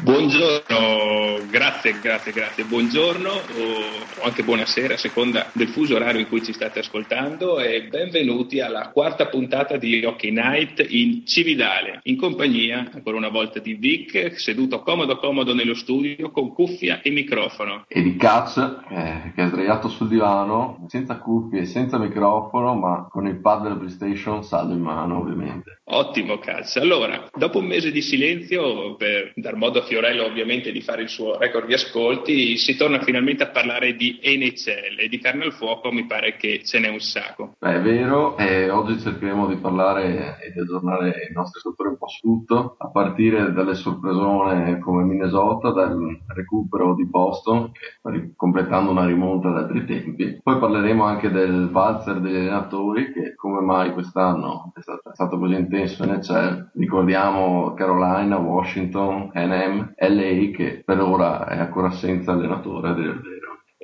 Buongiorno, grazie, grazie, grazie. Buongiorno o anche buonasera a seconda del fuso orario in cui ci state ascoltando e benvenuti alla quarta puntata di Hockey Night in Cividale, in compagnia ancora una volta di Vic, seduto comodo comodo nello studio con cuffia e microfono. E di Katz, eh, che è sdraiato sul divano, senza cuffie e senza microfono, ma con il pad della PlayStation saldo in mano ovviamente. Ottimo Katz. Allora, dopo un mese di silenzio per dar modo a Fiorello ovviamente di fare il suo record di ascolti, si torna finalmente a parlare di NHL e di carne al fuoco mi pare che ce n'è un sacco. Beh, è vero, e oggi cercheremo di parlare e di aggiornare i nostri ascoltatori un po' su tutto, a partire dalle sorpresone come Minnesota, dal recupero di Boston, che completando una rimonta da altri tempi. Poi parleremo anche del valzer degli allenatori, che come mai quest'anno è stato, è stato così intenso NHL. Ricordiamo Carolina, Washington, NM, LA che per ora è ancora senza allenatore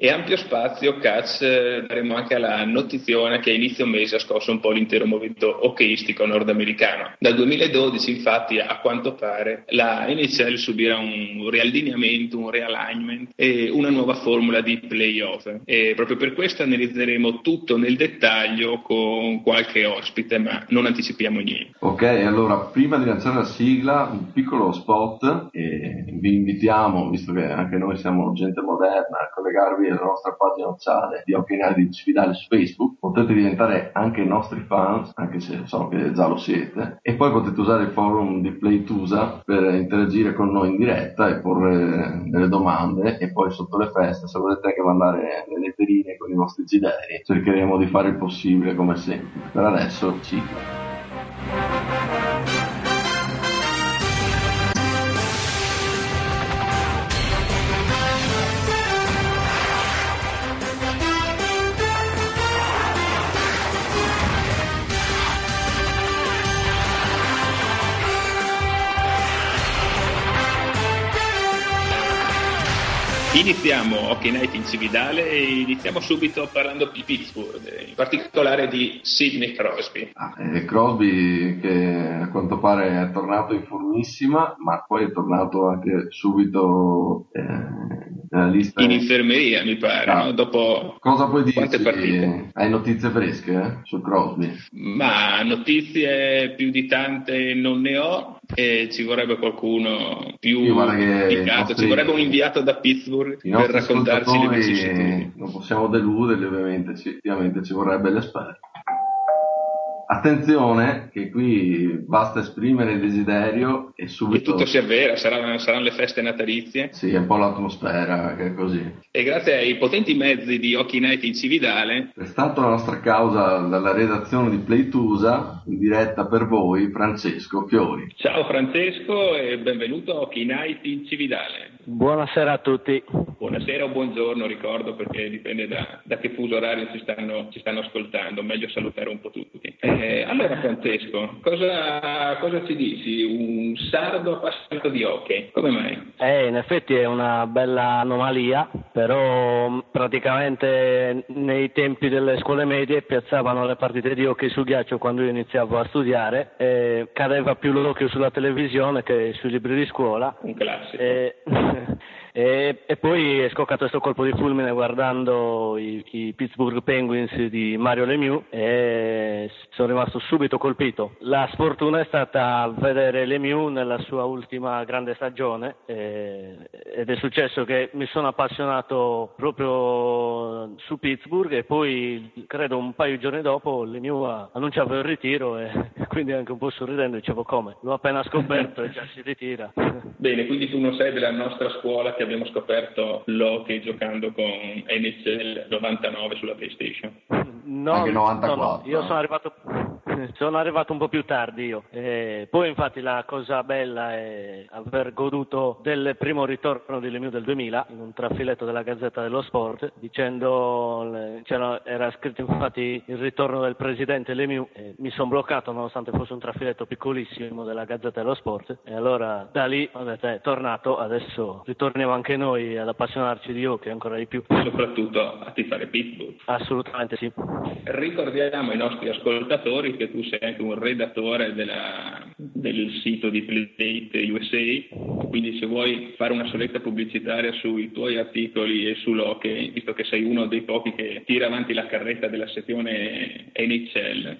e ampio spazio catch eh, daremo anche alla notizione che a inizio mese ha scosso un po' l'intero movimento hockeyistico nordamericano. Dal 2012 infatti a quanto pare la NHL subirà un riallineamento, un realignment e una nuova formula di playoff e proprio per questo analizzeremo tutto nel dettaglio con qualche ospite ma non anticipiamo niente. Ok, allora prima di lanciare la sigla un piccolo spot e vi invitiamo, visto che anche noi siamo gente moderna, a collegarvi alla nostra pagina ufficiale di Night di Cividale su Facebook, potete diventare anche nostri fans, anche se so che già lo siete, e poi potete usare il forum di Playtusa per interagire con noi in diretta e porre delle domande e poi sotto le feste, se volete anche mandare le letterine con i vostri desideri, cercheremo di fare il possibile come sempre. Per adesso, sigla. Iniziamo Hockey Night in Cividale e iniziamo subito parlando di Pittsburgh, in particolare di Sidney Crosby. Ah, eh, Crosby che a quanto pare è tornato in formissima, ma poi è tornato anche subito eh, nella lista. In infermeria mi pare, ah. no? dopo Cosa puoi dirci? partite. Hai notizie fresche eh, su Crosby? Ma notizie più di tante non ne ho, e ci vorrebbe qualcuno più indicato, ci vorrebbe un inviato da Pittsburgh per raccontarci le vicissitudini. Non possiamo deluderli ovviamente, effettivamente ci vorrebbe l'esperto. Attenzione che qui basta esprimere il desiderio e subito... E tutto si avvera, saranno, saranno, le feste natalizie. Sì, è un po' l'atmosfera che è così. E grazie ai potenti mezzi di Hockey Night in Cividale... È stata la nostra causa dalla redazione di Playtusa, in diretta per voi, Francesco Fiori. Ciao Francesco e benvenuto a Hockey Night in Cividale. Buonasera a tutti. Buonasera o buongiorno, ricordo, perché dipende da, da che fuso orario ci stanno, ci stanno, ascoltando, meglio salutare un po' tutti. Eh, allora Francesco, cosa, cosa, ci dici? Un sardo appassionato di hockey, come mai? Eh, in effetti è una bella anomalia, però praticamente nei tempi delle scuole medie piazzavano le partite di hockey su ghiaccio quando io iniziavo a studiare e cadeva più l'occhio sulla televisione che sui libri di scuola. Un classico. E... E, e, poi è scoccato questo colpo di fulmine guardando i, i, Pittsburgh Penguins di Mario Lemieux e sono rimasto subito colpito. La sfortuna è stata vedere Lemieux nella sua ultima grande stagione e, ed è successo che mi sono appassionato proprio su Pittsburgh e poi credo un paio di giorni dopo Lemieux annunciava il ritiro e quindi anche un po' sorridendo dicevo come, l'ho appena scoperto e già si ritira. Bene, quindi tu non sei della nostra scuola che abbiamo scoperto l'hockey giocando con NHL 99 sulla PlayStation. No, Anche 94. No, no. Io sono arrivato, sono arrivato, un po' più tardi io. E poi infatti la cosa bella è aver goduto del primo ritorno di Lemieux del 2000 in un trafiletto della Gazzetta dello Sport dicendo era scritto infatti il ritorno del presidente Lemieux e mi sono bloccato nonostante fosse un trafiletto piccolissimo della Gazzetta dello Sport e allora da lì ho detto è tornato adesso ritorniamo anche noi ad appassionarci di hockey ancora di più. Soprattutto a tifare Pittsburgh. Assolutamente sì. Ricordiamo ai nostri ascoltatori che tu sei anche un redattore della del sito di Playdate USA, quindi se vuoi fare una soletta pubblicitaria sui tuoi articoli e sull'hockey, visto che sei uno dei pochi che tira avanti la carretta della sezione NHL.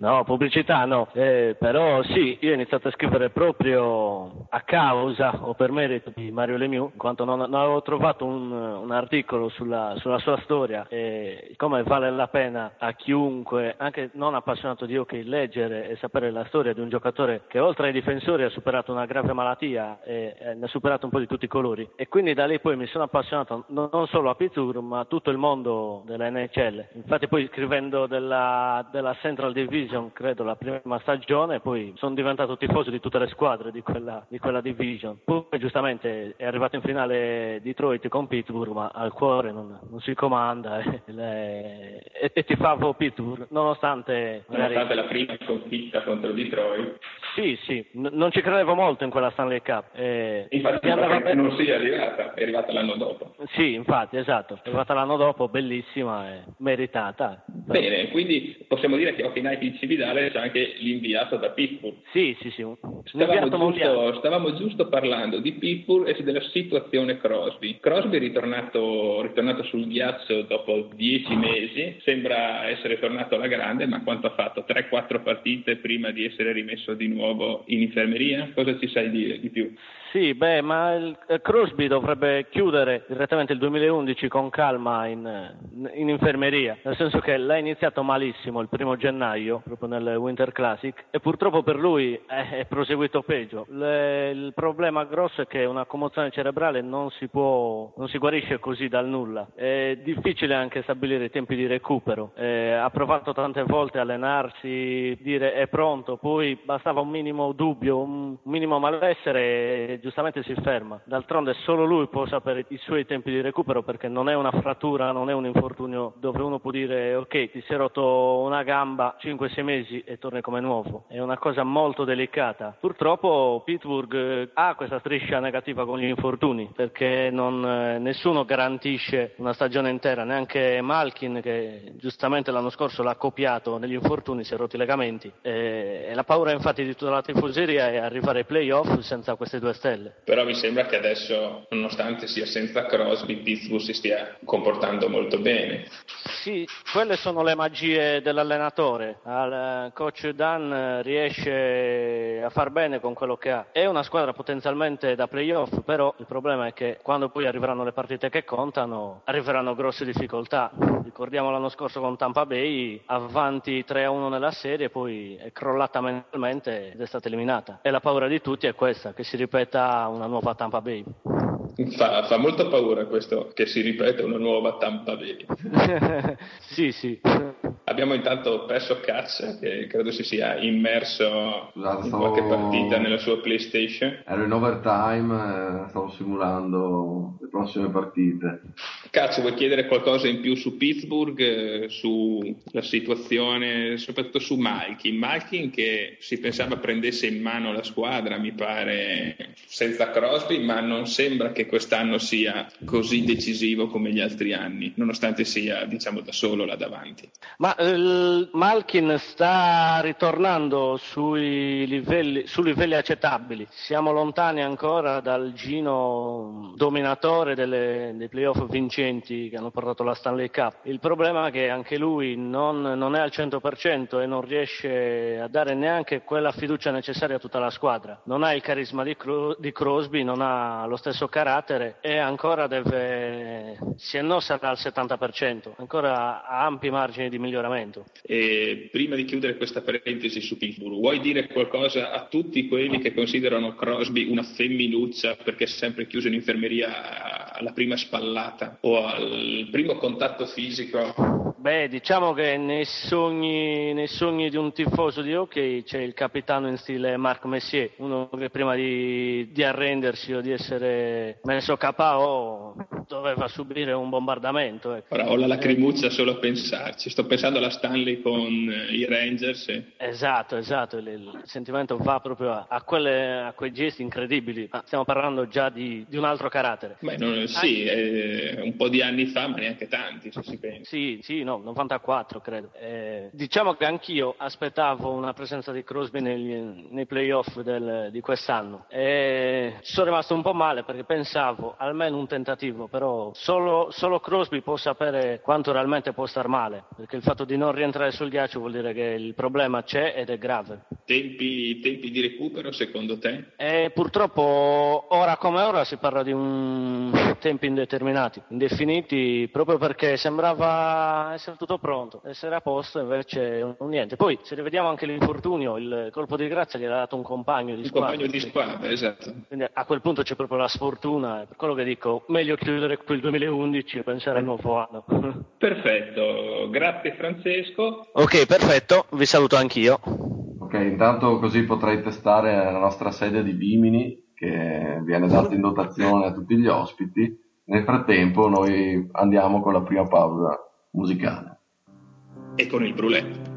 No, pubblicità no, eh, però sì, io ho iniziato a scrivere proprio a causa o per merito di Mario Lemieux, in quanto non, non avevo trovato un, un articolo sulla, sulla, sua storia. E come vale la pena a chiunque, anche non appassionato di hockey, leggere e sapere la storia di un giocatore che oltre ai difensori ha superato una grave malattia e, ne ha superato un po' di tutti i colori. E quindi da lì poi mi sono appassionato non solo a Pittsburgh ma a tutto il mondo della NHL. Infatti poi scrivendo della, della Central Division, credo la prima stagione, poi sono diventato tifoso di tutte le squadre di quella, di quella division. Poi giustamente è arrivato in finale Detroit con Pittsburgh, ma al cuore non, non si comanda e, le, e, e tifavo Pittsburgh, nonostante... Nonostante la prima sconfitta contro Detroit. Sì, sì, N- non ci credevo molto in quella Stanley Cup. E infatti andava bene... non sia arrivata, è arrivata l'anno dopo. Sì, infatti, esatto, è arrivata l'anno dopo, bellissima e meritata. Bene, quindi possiamo dire che Hockey Night in Cividale c'è anche l'inviato da Pittsburgh. Sì, sì, sì. Stavamo giusto, stavamo giusto, parlando di Pittsburgh e della situazione Crosby. Crosby è ritornato, ritornato sul ghiaccio dopo dieci mesi, sembra essere tornato alla grande, ma quanto ha fatto? 3-4 partite prima di essere rimesso di nuovo in infermeria? Cosa ci sai dire di più? Sì, beh, ma il eh, Crosby dovrebbe chiudere direttamente il 2011 con calma in, in, infermeria, nel senso che l'ha iniziato malissimo il primo gennaio, proprio nel Winter Classic, e purtroppo per lui è, è proseguito peggio. Le, il problema grosso è che una commozione cerebrale non si può, non si guarisce così dal nulla. È difficile anche stabilire i tempi di recupero. Eh, ha provato tante volte a allenarsi, dire è pronto, poi bastava un minimo dubbio, un minimo malessere giustamente si ferma. D'altronde solo lui può sapere i suoi tempi di recupero perché non è una frattura, non è un infortunio dove uno può dire ok ti è rotto una gamba 5-6 mesi e torni come nuovo. È una cosa molto delicata. Purtroppo Pittsburgh eh, ha questa striscia negativa con gli infortuni perché non, eh, nessuno garantisce una stagione intera, neanche Malkin che giustamente l'anno scorso l'ha copiato negli infortuni, si è rotti i legamenti. E, e la paura infatti di tutta la tifoseria è arrivare ai playoff senza queste due stelle. Però mi sembra che adesso, nonostante sia senza Crosby, Pittsburgh si stia comportando molto bene. Sì, quelle sono le magie dell'allenatore. Il eh, coach Dan riesce a far bene con quello che ha. È una squadra potenzialmente da playoff, però il problema è che quando poi arriveranno le partite che contano, arriveranno grosse difficoltà. Ricordiamo l'anno scorso con Tampa Bay, avanti 3-1 nella serie, poi è crollata mentalmente ed è stata eliminata. E la paura di tutti è questa, che si ripeta una nuova Tampa Bay. Fa, fa molto paura questo che si ripete una nuova Tampa Bay. sì, sì. Abbiamo intanto perso Katz che credo si sia immerso Scusate, in qualche partita nella sua PlayStation. Ero in overtime, eh, stavo simulando le prossime partite. Katz, vuoi chiedere qualcosa in più su Pittsburgh, eh, sulla situazione, soprattutto su Malkin? Malkin che si pensava prendesse in mano la squadra, mi pare, senza Crosby, ma non sembra che quest'anno sia così decisivo come gli altri anni, nonostante sia, diciamo, da solo là davanti. Ma il Malkin sta ritornando sui livelli, su livelli accettabili. Siamo lontani ancora dal Gino dominatore delle, dei playoff vincenti che hanno portato la Stanley Cup. Il problema è che anche lui non, non è al 100% e non riesce a dare neanche quella fiducia necessaria a tutta la squadra. Non ha il carisma di, Cro- di Crosby, non ha lo stesso carattere e ancora deve, se no sarà al 70%, ancora ha ampi margini di miglioramento. E prima di chiudere questa parentesi su Pittsburgh, vuoi dire qualcosa a tutti quelli che considerano Crosby una femminuccia perché è sempre chiuso in infermeria alla prima spallata o al primo contatto fisico? Beh, diciamo che nei sogni, nei sogni di un tifoso di hockey c'è il capitano in stile Marc Messier, uno che prima di, di arrendersi o di essere messo KO doveva subire un bombardamento. Ecco. Ora ho la lacrimuccia solo a pensarci, sto pensando alla Stanley con eh, i Rangers. E... Esatto, esatto, il, il, sentimento va proprio a, a, quelle, a, quei gesti incredibili, ma stiamo parlando già di, di un altro carattere. Beh, non, sì, eh, un po' di anni fa, ma neanche tanti se si pensa. Sì, sì, no, no, 94 credo. Eh, diciamo che anch'io aspettavo una presenza di Crosby negli, nei playoff del, di quest'anno e sono rimasto un po' male perché pensavo almeno un tentativo, però solo, solo Crosby può sapere quanto realmente può star male, perché il fatto di non rientrare sul ghiaccio vuol dire che il problema c'è ed è grave. Tempi, tempi di recupero secondo te? E purtroppo ora come ora si parla di un tempi indeterminati, indefiniti, proprio perché sembrava essere tutto pronto, essere a posto, invece niente. Poi se rivediamo anche l'infortunio, il colpo di grazia gli ha dato un compagno di un squadra. compagno di squadra, esatto. Quindi a quel punto c'è proprio la sfortuna, per quello che dico, meglio chiudere qui il 2011 e pensare al nuovo anno. Perfetto, grazie Francesco. Ok, perfetto, vi saluto anch'io. Ok, intanto così potrei testare la nostra sede di Bimini che viene data in dotazione a tutti gli ospiti. Nel frattempo noi andiamo con la prima pausa musicale. E con il brulè.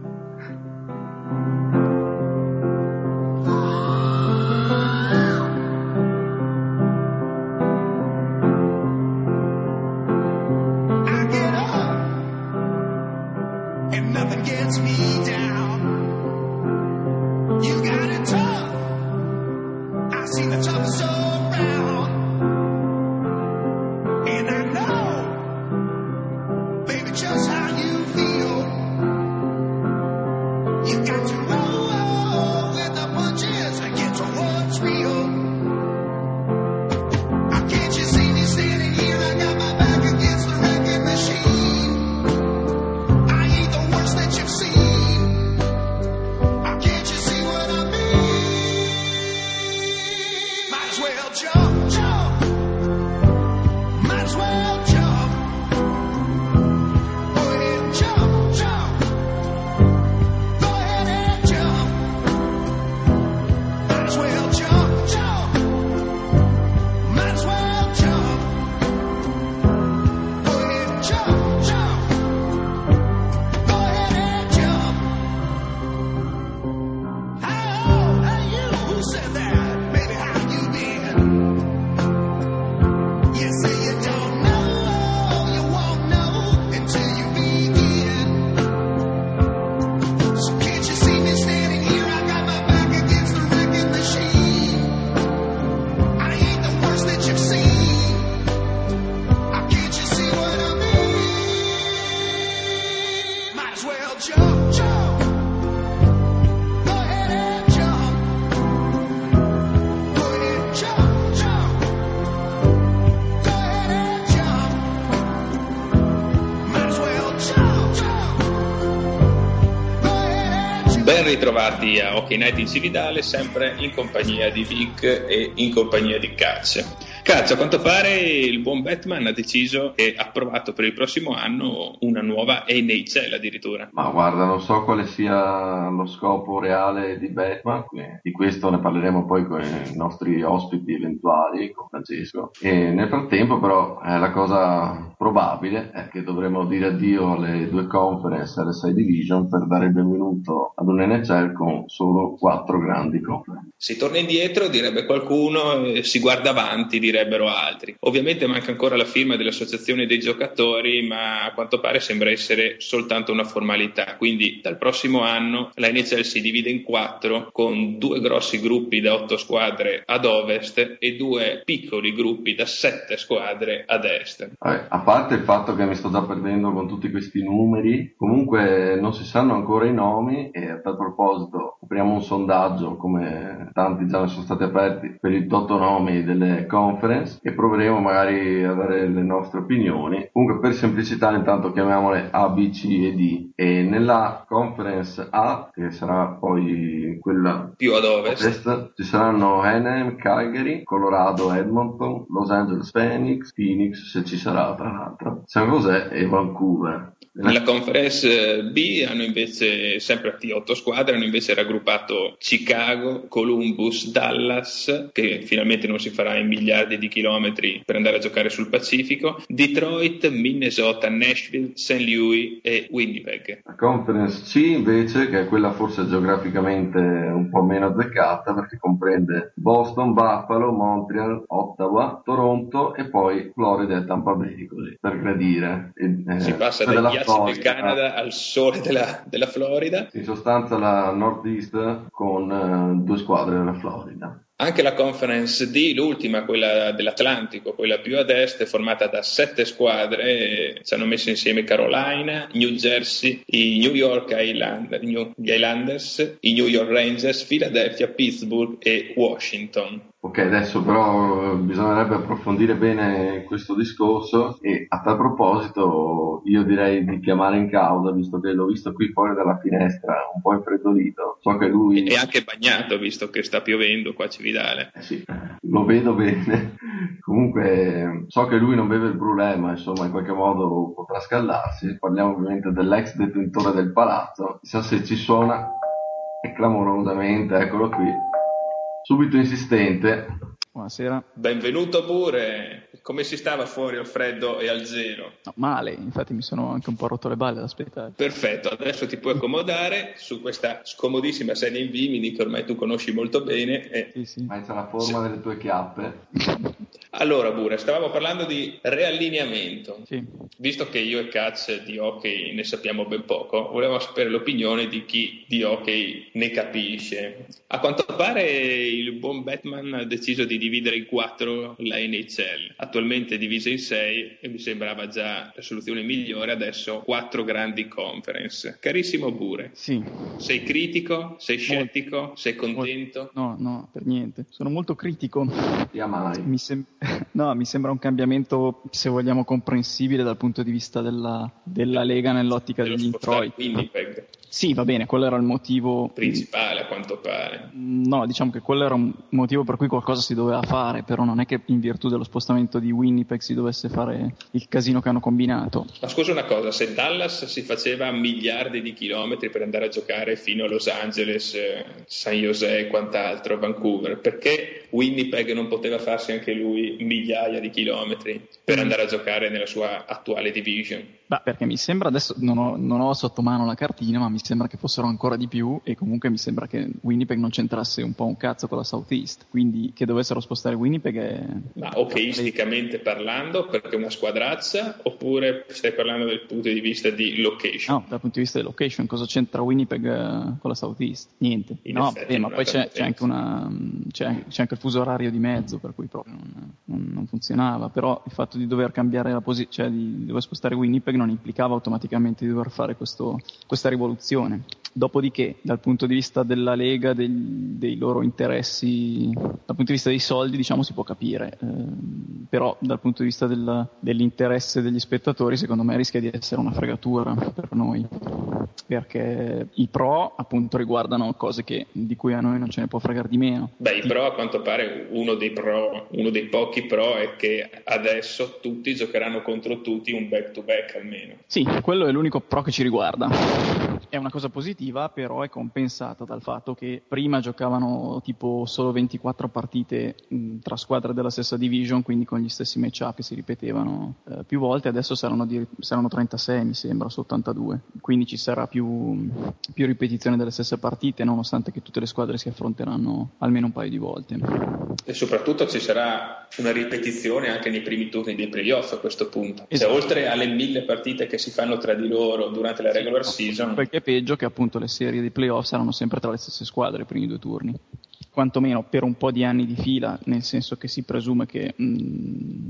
Ben ritrovati a Hockey Night in Cividale, sempre in compagnia di Vic e in compagnia di Cazzo. Cazzo, a quanto pare il buon Batman ha deciso e approvato per il prossimo anno una nuova NHL addirittura. Ma guarda, non so quale sia lo scopo reale di Batman, di questo ne parleremo poi con i nostri ospiti eventuali, con Francesco. E nel frattempo però eh, la cosa probabile è che dovremo dire addio alle due conference alle 6 division per dare il benvenuto ad un NHL con solo quattro grandi conference. Si torna indietro, direbbe qualcuno, si guarda avanti, direbbero altri. Ovviamente manca ancora la firma dell'associazione dei giocatori, ma a quanto pare sembra essere soltanto una formalità. Quindi dal prossimo anno la NHL si divide in quattro, con due grossi gruppi da otto squadre ad ovest e due piccoli gruppi da sette squadre ad est. Vabbè, a parte il fatto che mi sto già perdendo con tutti questi numeri, comunque non si sanno ancora i nomi e a tal proposito apriamo un sondaggio come tanti già ne sono stati aperti per i totto nomi delle conference e proveremo magari a dare le nostre opinioni. Comunque per semplicità intanto chiamiamole A, B, C e D e nella conference A, che sarà poi quella Più ad ovest. Ovest ci saranno Anaheim, Calgary, Colorado, Edmonton, Los Angeles Phoenix, Phoenix se ci sarà tra l'altro, San José e Vancouver. Nella conference B hanno invece, sempre di otto squadre, hanno invece raggruppato Chicago, Columbus, Dallas, che finalmente non si farà in miliardi di chilometri per andare a giocare sul Pacifico, Detroit, Minnesota, Nashville, St. Louis e Winnipeg. La Conference C invece, che è quella forse geograficamente un po' meno azzeccata perché comprende Boston, Buffalo, Montreal, Ottawa, Toronto e poi Florida e Tampa Bay, così per gradire. Eh, si passa dai Florida, del Canada al sole della, della, Florida. In sostanza la Northeast con eh, due squadre della Florida. Anche la Conference D, l'ultima, quella dell'Atlantico, quella più ad est, è formata da sette squadre, ci hanno messo insieme Carolina, New Jersey, i New York Islanders, gli Islanders, i New York Rangers, Philadelphia, Pittsburgh e Washington. Ok, adesso però eh, bisognerebbe approfondire bene questo discorso e a tal proposito io direi di chiamare in causa, visto che l'ho visto qui fuori dalla finestra, un po' infreddolito. So che lui... E anche bagnato, visto che sta piovendo qua a Cividale. Eh sì, lo vedo bene. Comunque so che lui non beve il brulè, ma insomma in qualche modo potrà scaldarsi. Parliamo ovviamente dell'ex detentore del palazzo. Chissà se ci suona è clamorosamente, eccolo qui subito insistente. Buonasera. Benvenuto pure. Come si stava fuori al freddo e al zero? No, male, infatti mi sono anche un po' rotto le balle ad aspettare. Perfetto, adesso ti puoi accomodare su questa scomodissima sedia in vimini che ormai tu conosci molto bene. E... Sì, sì. Ma c'è la forma sì. delle tue chiappe. Allora, Bure, stavamo parlando di riallineamento. Sì. Visto che io e Katz di hockey ne sappiamo ben poco, volevo sapere l'opinione di chi di hockey ne capisce. A quanto pare il buon Batman ha deciso di dividere in quattro la NHL. Attualmente è divisa in sei e mi sembrava già la soluzione migliore. Adesso quattro grandi conference. Carissimo Bure. Sì. Sei critico? Sei scettico? Molto. Sei contento? No, no, per niente. Sono molto critico. Mi sembra no, mi sembra un cambiamento, se vogliamo, comprensibile dal punto di vista della, della Lega nell'ottica degli introiti. Winnipeg. Sì, va bene, quello era il motivo principale a quanto pare. No, diciamo che quello era un motivo per cui qualcosa si doveva fare, però non è che in virtù dello spostamento di Winnipeg si dovesse fare il casino che hanno combinato. Ma scusa una cosa, se Dallas si faceva miliardi di chilometri per andare a giocare fino a Los Angeles, San José e quant'altro, Vancouver, perché Winnipeg non poteva farsi anche lui migliaia di chilometri per andare a giocare nella sua attuale division? Beh, perché mi sembra, adesso non ho, non ho sotto mano la cartina, ma mi sembra che fossero ancora di più e comunque mi sembra che Winnipeg non c'entrasse un po' un cazzo con la Southeast, quindi che dovessero spostare Winnipeg è... Ma hockeyisticamente parlando, perché è una squadrazza, oppure stai parlando dal punto di vista di location? No, dal punto di vista di location, cosa c'entra Winnipeg eh, con la Southeast? Niente. In no, effetti, eh, ma poi c'è, c'è, anche una, c'è, c'è, anche il fuso orario di mezzo, per cui proprio non, non, non funzionava, però il fatto di dover cambiare la posizione, cioè di dover spostare Winnipeg non implicava automaticamente di dover fare questo, questa rivoluzione comunicazione Dopodiché, dal punto di vista della Lega, dei, dei loro interessi, dal punto di vista dei soldi, diciamo, si può capire, eh, però dal punto di vista del, dell'interesse degli spettatori, secondo me rischia di essere una fregatura per noi, perché i pro, appunto, riguardano cose che, di cui a noi non ce ne può fregare di meno. Beh, i pro, a quanto pare, uno dei pro, uno dei pochi pro è che adesso tutti giocheranno contro tutti un back-to-back almeno. Sì, quello è l'unico pro che ci riguarda. È una cosa positiva, però è compensata dal fatto che prima giocavano tipo solo 24 partite mh, tra squadre della stessa division, quindi con gli stessi matchup che si ripetevano eh, più volte, adesso saranno, di, saranno, 36 mi sembra, su 82, quindi ci sarà più, più, ripetizione delle stesse partite, nonostante che tutte le squadre si affronteranno almeno un paio di volte. E soprattutto ci sarà una ripetizione anche nei primi turni dei playoff a questo punto. Esatto. Se oltre alle mille partite che si fanno tra di loro durante la regular season... Perché è peggio che appunto le serie di playoff saranno sempre tra le stesse squadre i primi due turni. Quantomeno per un po' di anni di fila, nel senso che si presume che, mh, mm,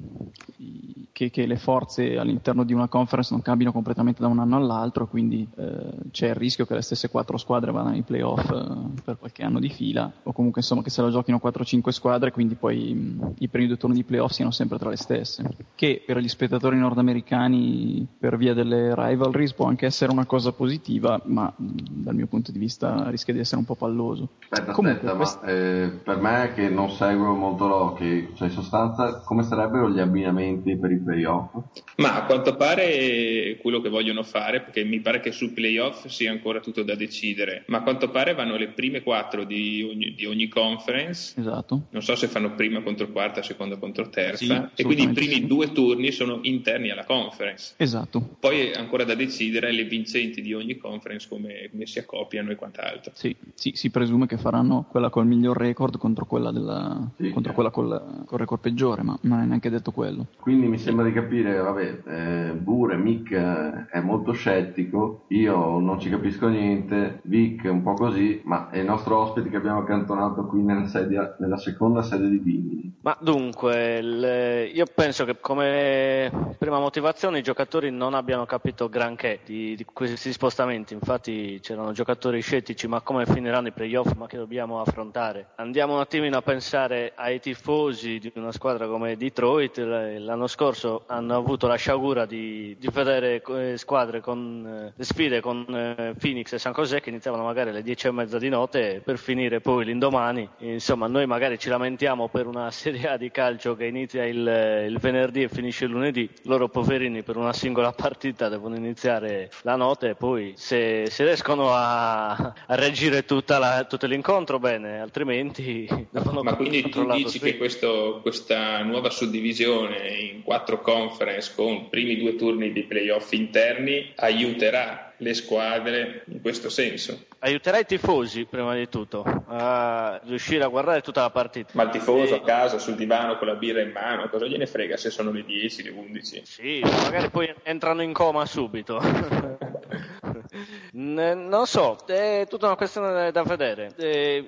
che, che, le forze all'interno di una conference non cambino completamente da un anno all'altro, quindi eh, c'è il rischio che le stesse quattro squadre vadano ai playoff eh, per qualche anno di fila, o comunque insomma che se la giochino 4-5 squadre, quindi poi mh, mm, i primi due turni di playoff siano sempre tra le stesse, che per gli spettatori nordamericani per via delle rivalries può anche essere una cosa positiva, ma mh, mm, dal mio punto di vista rischia di essere un po' palloso. Aspetta, comunque, aspetta, quest- ma... eh per me che non seguo molto l'hockey, cioè in sostanza come sarebbero gli abbinamenti per i playoff? Ma a quanto pare quello che vogliono fare, perché mi pare che sul playoff sia ancora tutto da decidere, ma a quanto pare vanno le prime quattro di ogni, di ogni conference. Esatto. Non so se fanno prima contro quarta, seconda contro terza. Sì, e quindi i primi sì. due turni sono interni alla conference. Esatto. Poi è ancora da decidere le vincenti di ogni conference come, come si accoppiano e quant'altro. Sì, sì, si presume che faranno quella col miglior record contro quella, della, Sì, contro quella col, col record peggiore, ma non è neanche detto quello. Quindi mi sembra di capire, vabbè, eh, Bure, Mick eh, è molto scettico, io non ci capisco niente, Vic un po' così, ma è il nostro ospite che abbiamo accantonato qui nella, sedia- nella seconda sede di Bimini. Ma dunque, il- io penso che come prima motivazione i giocatori non abbiano capito granché di, di questi spostamenti, infatti c'erano giocatori scettici, ma come finiranno i playoff, ma che dobbiamo affrontare? Andiamo un attimino a pensare ai tifosi di una squadra come Detroit, l'anno scorso hanno avuto la sciagura di, di vedere eh, squadre con eh, le sfide con eh, Phoenix e San José che iniziavano magari alle 10 e mezza di notte per finire poi l'indomani. Insomma, noi magari ci lamentiamo per una Serie A di calcio che inizia il, il venerdì e finisce il lunedì. Loro poverini per una singola partita devono iniziare la notte e poi se, se riescono a, a reagire tutta la- tutto l'incontro bene, altrimenti devono Ma quindi tu dici che questo- questa nuova suddivisione in quattro conference con primi due turni di playoff interni aiuterà le squadre in questo senso? aiuterà i tifosi prima di tutto a riuscire a guardare tutta la partita. Ma il tifoso a casa sul divano con la birra in mano, cosa gliene frega se sono le 10, le 11? Sì, magari poi entrano in coma subito. Non so, è tutta una questione da vedere.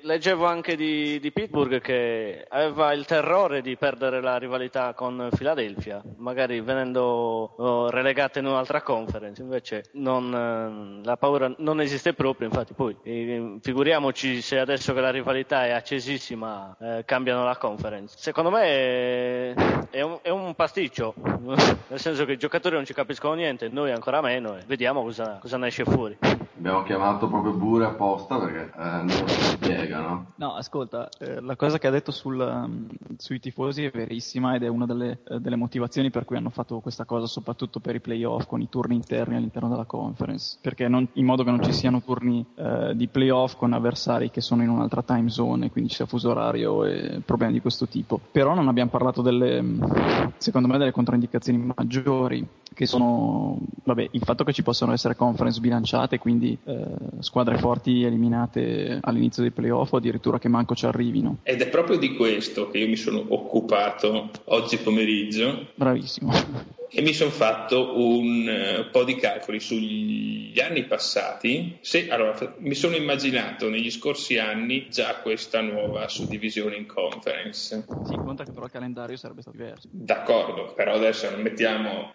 Leggevo anche di, di Pittsburgh che aveva il terrore di perdere la rivalità con Philadelphia, magari venendo oh, relegata in un'altra conference. Invece non, eh, la paura non esiste proprio, infatti poi eh, figuriamoci se adesso che la rivalità è accesissima eh, cambiano la conference. Secondo me è, è un, è un pasticcio, nel senso che i giocatori non ci capiscono niente, noi ancora meno e vediamo cosa, cosa ne esce fuori. Abbiamo chiamato proprio Bure apposta perché eh, non lo spiega, no? No, ascolta, eh, la cosa che ha detto sul, um, sui tifosi è verissima ed è una delle, eh, delle motivazioni per cui hanno fatto questa cosa, soprattutto per i playoff con i turni interni all'interno della conference, perché non- in modo che non ci siano turni eh, di playoff con avversari che sono in un'altra time zone e quindi sia fuso orario e problemi di questo tipo. Però non abbiamo parlato delle, mh, secondo me, delle controindicazioni maggiori che sono vabbè, il fatto che ci possano essere conference bilanciate, quindi eh, squadre forti eliminate all'inizio dei playoff o addirittura che manco ci arrivino. Ed è proprio di questo che io mi sono occupato oggi pomeriggio Bravissimo. E mi sono fatto un eh, po' di calcoli sugli anni passati. Se, allora, mi sono immaginato negli scorsi anni già questa nuova suddivisione in conference. Si conta che però il calendario sarebbe stato diverso. D'accordo, però adesso non mettiamo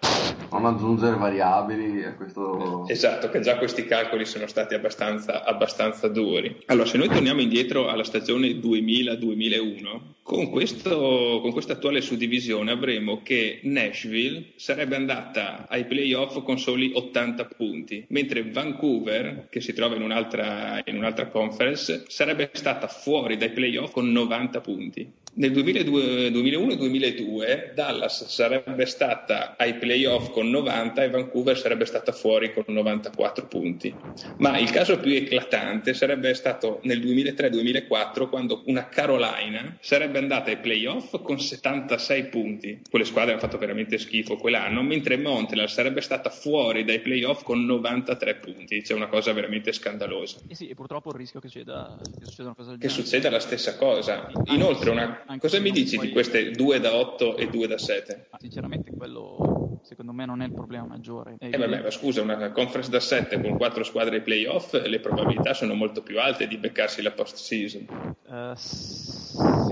Non aggiungere variabili a questo... Esatto, che già questi calcoli sono stati abbastanza, abbastanza duri. Allora, se noi torniamo indietro alla stagione 2000-2001, con, questo, con questa attuale suddivisione avremo che Nashville sarebbe andata ai playoff con soli 80 punti, mentre Vancouver, che si trova in un'altra, in un'altra conference, sarebbe stata fuori dai playoff con 90 punti. Nel 2002 2001-2002 Dallas sarebbe stata ai playoff con 90 e Vancouver sarebbe stata fuori con 94 punti. Ma il caso più eclatante sarebbe stato nel 2003-2004 quando una Carolina sarebbe andata ai playoff con 76 punti. Quelle squadre hanno fatto veramente schifo quell'anno, mentre Montreal sarebbe stata fuori dai playoff con 93 punti. C'è una cosa veramente scandalosa. E sì, e purtroppo il rischio che, succeda, che succeda una cosa del Che succeda la stessa cosa. Inoltre, una- cosa mi dici puoi- di queste 2 da 8 e 2 da 7? Ma sinceramente quello secondo me non è il problema maggiore. Eh vabbè, ma scusa, una conference da 7 con 4 squadre ai playoff, le probabilità sono molto più alte di beccarsi la post season. Eh, s-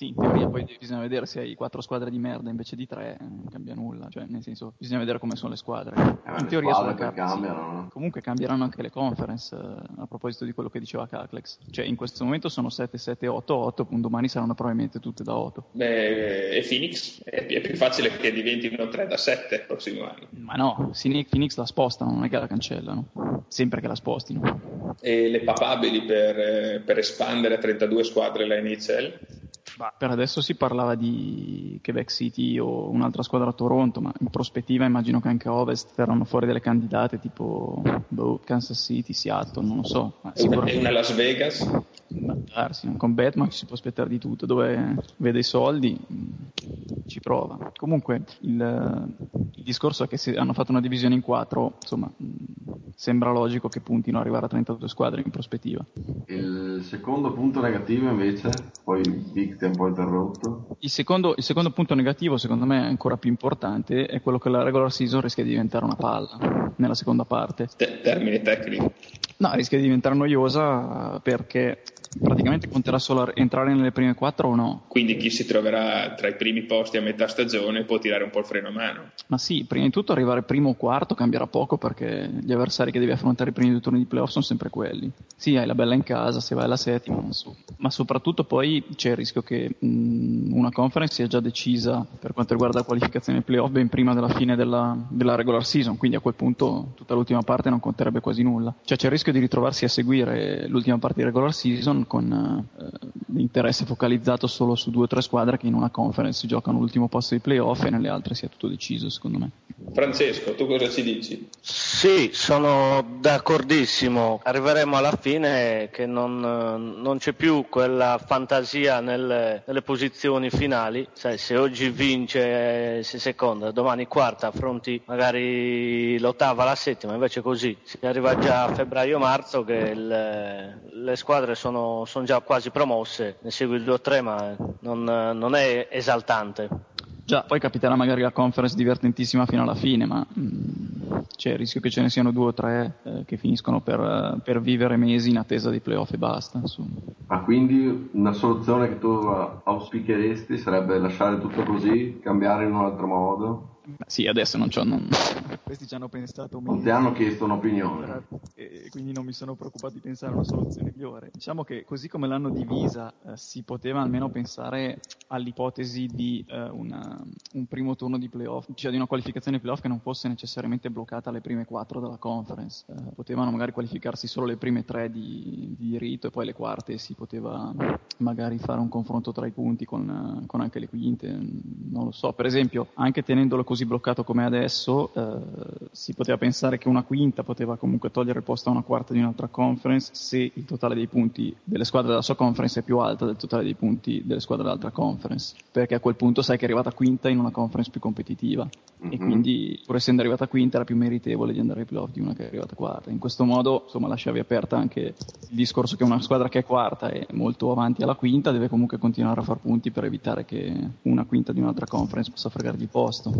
sì. Sì, in teoria poi bisogna vedere se hai quattro squadre di merda invece di tre, eh, non cambia nulla, cioè nel senso bisogna vedere come sono le squadre. Eh, in le teoria carta, sì. cambiano, no? Comunque cambieranno anche le conference, eh, a proposito di quello che diceva Caclex. Cioè in questo momento sono 7, 7, 8, 8, un domani saranno probabilmente tutte da 8. Beh, e Phoenix è, è più facile che diventino 3 da 7 il prossimo anno. Ma no, Phoenix Phoenix la spostano, non è che la cancellano. Sempre che la spostino. E le papabili per, eh, per espandere a 32 squadre la NHL? Bah, per adesso si parlava di Quebec City o un'altra squadra a Toronto, ma in prospettiva immagino che anche a Ovest verranno fuori delle candidate tipo boh, Kansas City, Seattle, non lo so. Ma e una Las Vegas? Darsi, con Batman ci si può aspettare di tutto, dove vede i soldi ci prova. Comunque il, il discorso è che se hanno fatto una divisione in quattro, insomma, sembra logico che puntino ad arrivare a 32 squadre in prospettiva. Il secondo punto negativo invece, poi Big ti ha un po' interrotto. Il secondo, il secondo punto negativo, secondo me ancora più importante, è quello che la regular season rischia di diventare una palla nella seconda parte. Te- termine tecnico. No, rischia di diventare noiosa perché praticamente conterà solo entrare nelle prime quattro o no? Quindi chi si troverà tra i primi posti a metà stagione può tirare un po' il freno a mano. Ma sì, prima di tutto arrivare primo o quarto cambierà poco perché gli avversari che devi affrontare i primi due turni di playoff sono sempre quelli. Sì, hai la bella in casa, se vai alla settima, ma soprattutto poi c'è il rischio che mh, una conference sia già decisa per quanto riguarda la qualificazione playoff ben prima della fine della, della regular season, quindi a quel punto tutta l'ultima parte non conterebbe quasi nulla. Cioè c'è il rischio di ritrovarsi a seguire l'ultima parte di regular season con eh, l'interesse focalizzato solo su due o tre squadre che in una conference giocano l'ultimo posto di playoff e nelle altre sia tutto deciso, secondo me. Francesco, tu cosa ci dici? Sì, sono d'accordissimo. Arriveremo alla fine che non, non c'è più quella fantasia nelle, nelle posizioni finali. Sai, se oggi vince se seconda, domani quarta, affronti magari l'ottava, la settima, invece così. Si arriva già a febbraio-marzo che le, le squadre sono, sono, già quasi promosse, ne segue il 2-3 ma non, non è esaltante. Già, poi capiterà magari la conference divertentissima fino alla fine, ma mh, mm, c'è il rischio che ce ne siano due o tre eh, che finiscono per, per, vivere mesi in attesa di playoff e basta. Insomma. Ma quindi una soluzione che tu auspicheresti sarebbe lasciare tutto così, cambiare in un altro modo? Sì, adesso non c'ho. Non... Questi ci hanno pensato Non ti hanno chiesto un'opinione. E quindi non mi sono preoccupato di pensare a una soluzione migliore. Diciamo che così come l'hanno divisa, eh, si poteva almeno pensare all'ipotesi di eh, una, un primo turno di playoff, cioè di una qualificazione di playoff che non fosse necessariamente bloccata alle prime quattro della conference. Eh, potevano magari qualificarsi solo le prime tre di, di rito e poi le quarte si poteva magari fare un confronto tra i punti con, con anche le quinte. Non lo so. Per esempio, anche tenendolo così bloccato come adesso, eh, si poteva pensare che una quinta poteva comunque togliere il posto a una quarta di un'altra conference se il totale dei punti delle squadre della sua conference è più alta del totale dei punti delle squadre dell'altra conference, perché a quel punto sai che è arrivata quinta in una conference più competitiva mm-hmm. e mhm. quindi pur essendo arrivata quinta era più meritevole di andare ai playoff di una che è arrivata quarta. In questo modo insomma lasciavi aperta anche il discorso che una squadra che è quarta è molto avanti alla quinta deve comunque continuare a far punti per evitare che una quinta di un'altra conference possa fregargli il posto.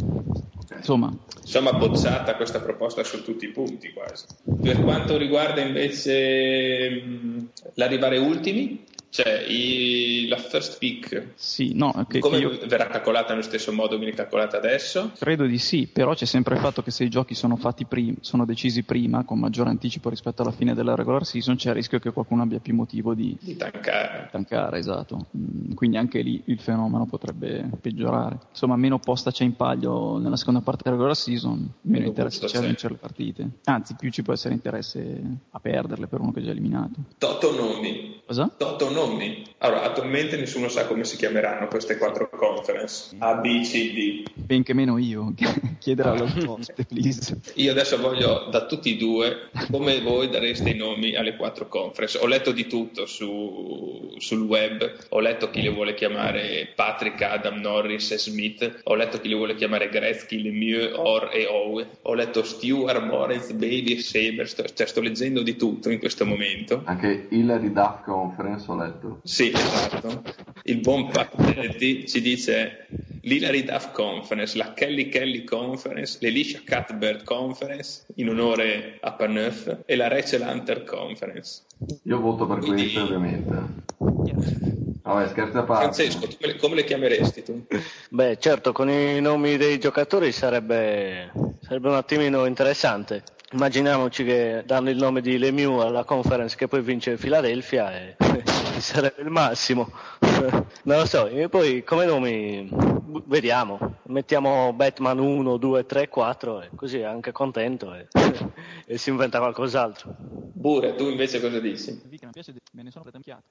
Insomma. Insomma, bozzata questa proposta su tutti i punti quasi. Per quanto riguarda invece mh, l'arrivare ultimi, cioè, i, la first pick sì, no, come io... verrà calcolata nello stesso modo viene calcolata adesso? Credo di sì, però c'è sempre il fatto che se i giochi sono, fatti prim- sono decisi prima, con maggiore anticipo rispetto alla fine della regular season, c'è il rischio che qualcuno abbia più motivo di, di tankare. tankare esatto. Mm, quindi anche lì il fenomeno potrebbe peggiorare. Insomma, meno posta c'è in palio nella seconda parte della regular season, meno interesse c'è a vincere le partite. Anzi, più ci può essere interesse a perderle per uno che è già eliminato. Toto nomi. Cosa? Toto nomi nomi. Allora, attualmente nessuno sa come si chiameranno queste quattro conference. A, B, C, D. Benché meno io. Chiederò allo host, please. Io adesso voglio da tutti e due come voi dareste i nomi alle quattro conference. Ho letto di tutto su, sul web, ho letto chi le vuole chiamare Patrick, Adam, Norris e Smith, ho letto chi le vuole chiamare Gretzky, Lemieux, Orr e Owe, ho letto Stewart, Moritz, Bailey e Saber, sto, cioè sto leggendo di tutto in questo momento. Anche Hillary Duff Conference ho letto letto. Sì, esatto. Il buon Pacchetti ci dice l'Hillary Duff Conference, la Kelly Kelly Conference, l'Elisha Cuthbert Conference in onore a Paneuf e la Rachel Hunter Conference. Io voto per Quindi... queste ovviamente. Vabbè, scherzo a parte. Francesco, come le, come le chiameresti tu? Beh, certo, con i nomi dei giocatori sarebbe, sarebbe un attimino interessante. Immaginiamoci che danno il nome di Lemieux alla conference che poi vince Philadelphia e sarebbe il massimo. non lo so, e poi come nomi vediamo, mettiamo Batman 1, 2, 3, 4 e così è anche contento e, e si inventa qualcos'altro. Bure, tu invece cosa dici? Mi piace, me ne sono pretanchiato.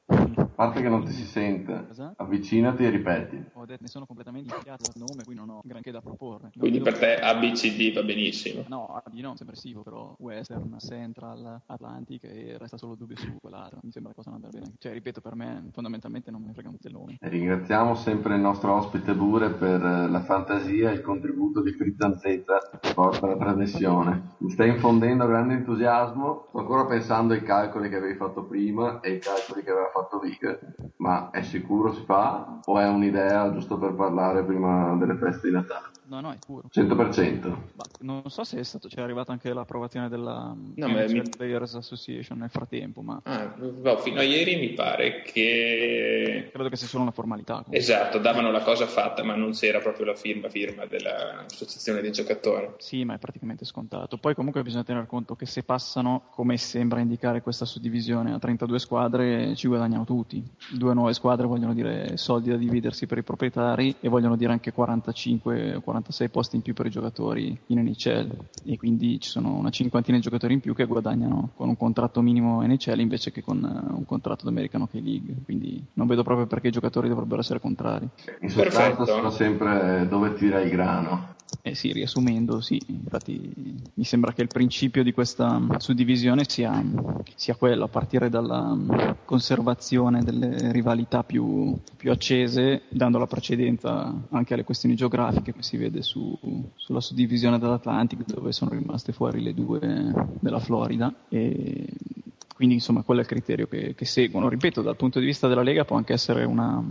parte che non ti si sente, Cosa? avvicinati e ripeti. Ho detto, ne sono completamente iniziato dal nome, qui non ho granché da proporre. Non Quindi per te ABCD va benissimo. No, AB no, sembra sì, però Western, Central, Atlantic e resta solo dubbio su quell'altro. Mi sembra che possano andare bene. Cioè, ripeto, per me fondamentalmente non mi frega un del nome. E ringraziamo sempre il nostro ospite Bure per eh, la fantasia e il contributo di frizzantezza che porta alla trasmissione. Mi stai infondendo grande entusiasmo, sto ancora pensando ai calcoli che avevi fatto prima e ai calcoli che aveva fatto Vic, ma è sicuro si fa o è un'idea giusto per parlare prima delle feste di Natale? No, no, è puro. 100%. Ma non so se è stato, c'è arrivata anche l'approvazione della No, mi- Players Association nel frattempo, ma Ah, boh, fino a ieri mi pare che credo che sia solo una formalità. comunque. esatto, davano la cosa fatta, ma non c'era proprio la firma firma dell'associazione dei giocatori. Sì, ma è praticamente scontato. Poi comunque bisogna tener conto che se passano, come sembra indicare questa suddivisione, a 32 squadre ci guadagnano tutti. Due nuove squadre vogliono dire soldi da dividersi per i proprietari e vogliono dire anche 45 o 46 posti in più per i giocatori in NHL. E quindi ci sono una cinquantina di giocatori in più che guadagnano con un contratto minimo NHL invece che con eh, un contratto d'American Hockey League. Quindi non vedo proprio perché i giocatori dovrebbero essere contrari. In sostanza Perfetto. fa sempre dove tira il grano. Eh sì, riassumendo, sì, infatti mi sembra che il principio di questa suddivisione sia, sia quello, a partire dalla conservazione delle rivalità più, più accese, dando la precedenza anche alle questioni geografiche, come si vede su- sulla suddivisione dell'Atlantic, dove sono rimaste fuori le due della Florida. E quindi insomma quello è il criterio che, che seguono. Ripeto, dal punto di vista della Lega può anche essere una,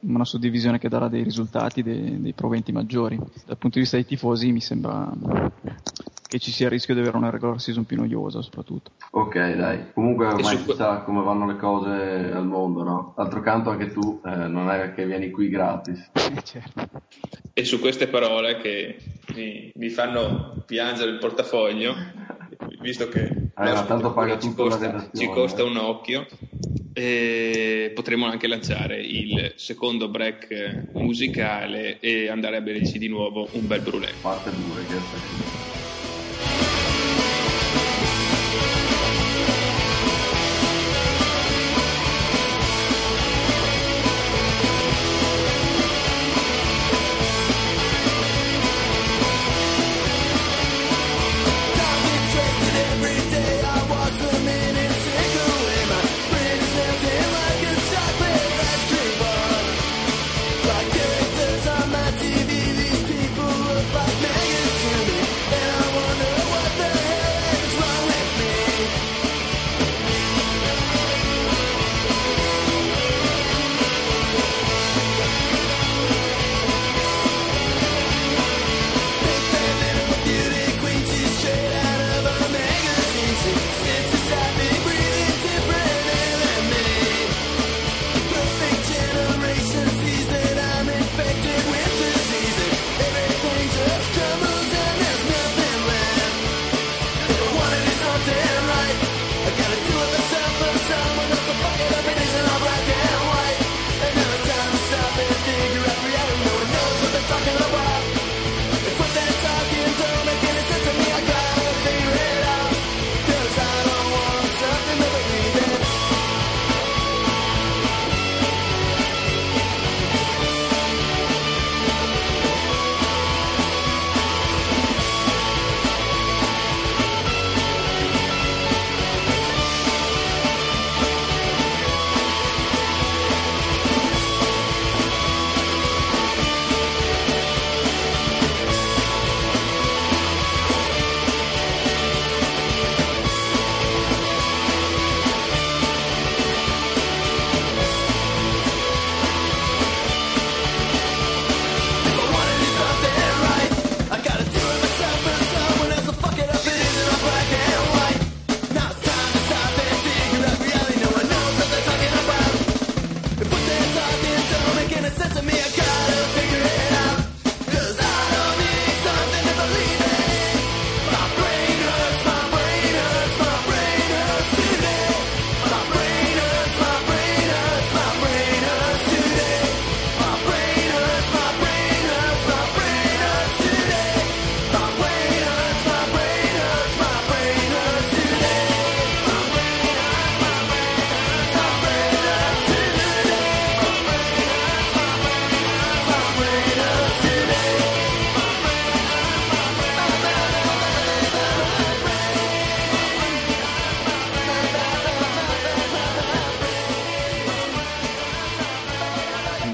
una suddivisione che darà dei risultati, dei, dei proventi maggiori. Dal punto di vista dei tifosi mi sembra che ci sia il rischio di avere una regular season più noiosa soprattutto. Ok, dai. Comunque ormai su si que- sa come vanno le cose al mondo, no? D'altro canto anche tu eh, non è che vieni qui gratis. certo. E su queste parole che mi, mi fanno piangere il portafoglio, visto che Eh, ma l'ospite tanto paga ci costa, ci costa eh. un occhio, e potremo anche lanciare il secondo break musicale e andare a berci di nuovo un bel brulè. Parte due, che